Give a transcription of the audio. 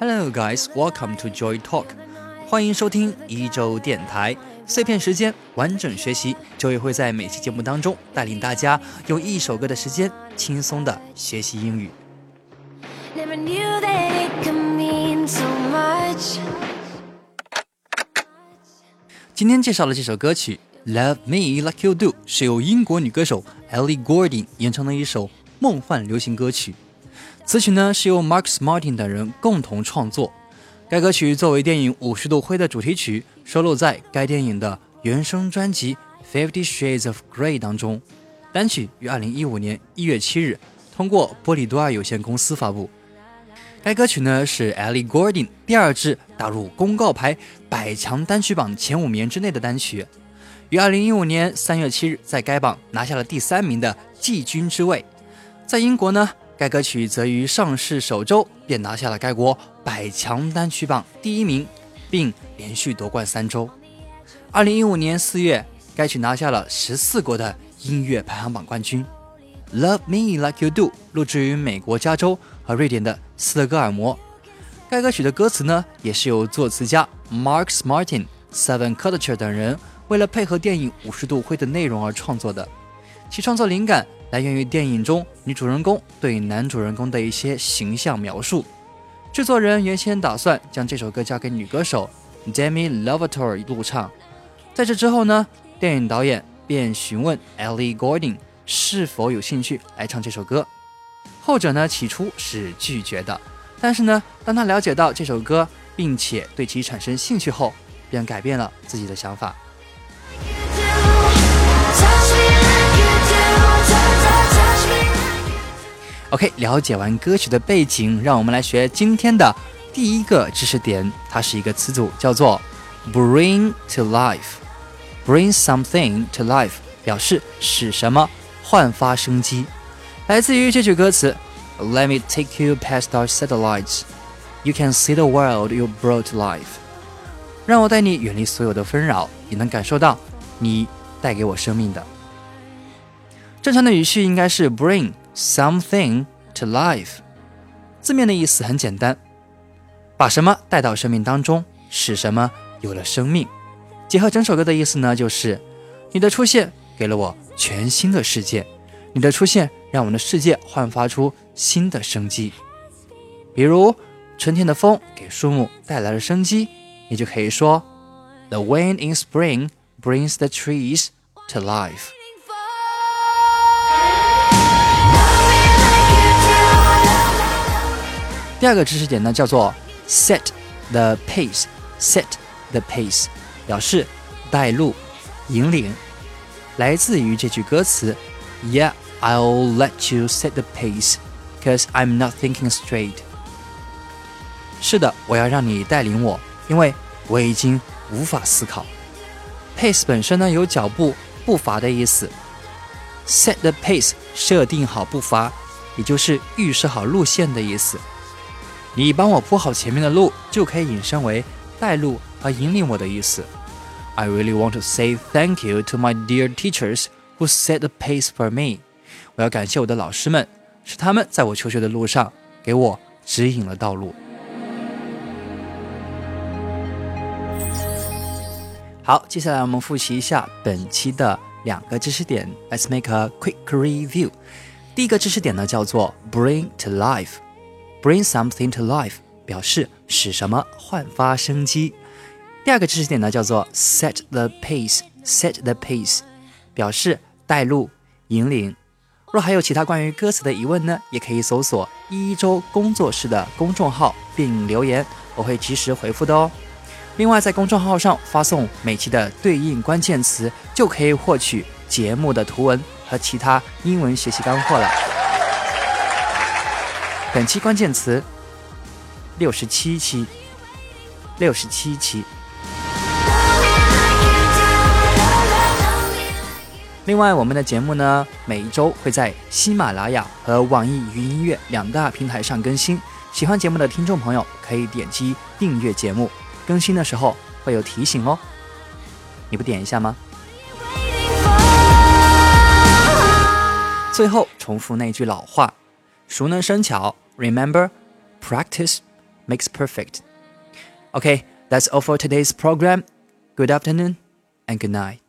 Hello, guys. Welcome to Joy Talk. 欢迎收听一周电台碎片时间，完整学习。Joy 会在每期节目当中带领大家用一首歌的时间轻松的学习英语。Never knew that it could mean so much. 今天介绍的这首歌曲《Love Me Like You Do》是由英国女歌手 Ellie Goulding 演唱的一首梦幻流行歌曲。此曲呢是由 Marcus Martin 等人共同创作。该歌曲作为电影《五十度灰》的主题曲，收录在该电影的原声专辑《Fifty Shades of Grey》当中。单曲于二零一五年一月七日通过波利多尔有限公司发布。该歌曲呢是 Ellie Goulding 第二支打入公告牌百强单曲榜前五名之内的单曲，于二零一五年三月七日在该榜拿下了第三名的季军之位。在英国呢，该歌曲则于上市首周便拿下了该国百强单曲榜第一名，并连续夺冠三周。二零一五年四月，该曲拿下了十四国的音乐排行榜冠军。Love Me Like You Do 录制于美国加州和瑞典的斯德哥尔摩。该歌曲的歌词呢，也是由作词家 Mark Martin、Seven Culture 等人为了配合电影《五十度灰》的内容而创作的。其创作灵感来源于电影中女主人公对男主人公的一些形象描述。制作人原先打算将这首歌交给女歌手 Demi Lovato 录唱，在这之后呢，电影导演便询问 Ellie Goulding 是否有兴趣来唱这首歌。后者呢，起初是拒绝的，但是呢，当他了解到这首歌，并且对其产生兴趣后，便改变了自己的想法。OK，了解完歌曲的背景，让我们来学今天的第一个知识点。它是一个词组，叫做 bring to life。bring something to life 表示使什么焕发生机，来自于这句歌词：Let me take you past our satellites. You can see the world you brought to life. 让我带你远离所有的纷扰，也能感受到你带给我生命的。正常的语序应该是 bring something to life。字面的意思很简单，把什么带到生命当中，使什么有了生命。结合整首歌的意思呢，就是你的出现给了我全新的世界，你的出现让我们的世界焕发出新的生机。比如春天的风给树木带来了生机，你就可以说：The wind in spring brings the trees to life。第二个知识点呢，叫做 set the pace。set the pace 表示带路、引领，来自于这句歌词：Yeah, I'll let you set the pace, cause I'm not thinking straight。是的，我要让你带领我，因为我已经无法思考。pace 本身呢有脚步、步伐的意思。set the pace 设定好步伐，也就是预设好路线的意思。你帮我铺好前面的路，就可以引申为带路和引领我的意思。I really want to say thank you to my dear teachers who set the pace for me。我要感谢我的老师们，是他们在我求学的路上给我指引了道路。好，接下来我们复习一下本期的两个知识点。Let's make a quick review。第一个知识点呢叫做 bring to life。Bring something to life 表示使什么焕发生机。第二个知识点呢叫做 set the pace。set the pace 表示带路、引领。若还有其他关于歌词的疑问呢，也可以搜索一周工作室的公众号并留言，我会及时回复的哦。另外，在公众号上发送每期的对应关键词，就可以获取节目的图文和其他英文学习干货了。本期关键词：六十七期，六十七期。另外，我们的节目呢，每一周会在喜马拉雅和网易云音乐两大平台上更新。喜欢节目的听众朋友可以点击订阅节目，更新的时候会有提醒哦。你不点一下吗？最后重复那句老话：熟能生巧，Remember, practice makes perfect. Okay, that's all for today's program. Good afternoon and good night.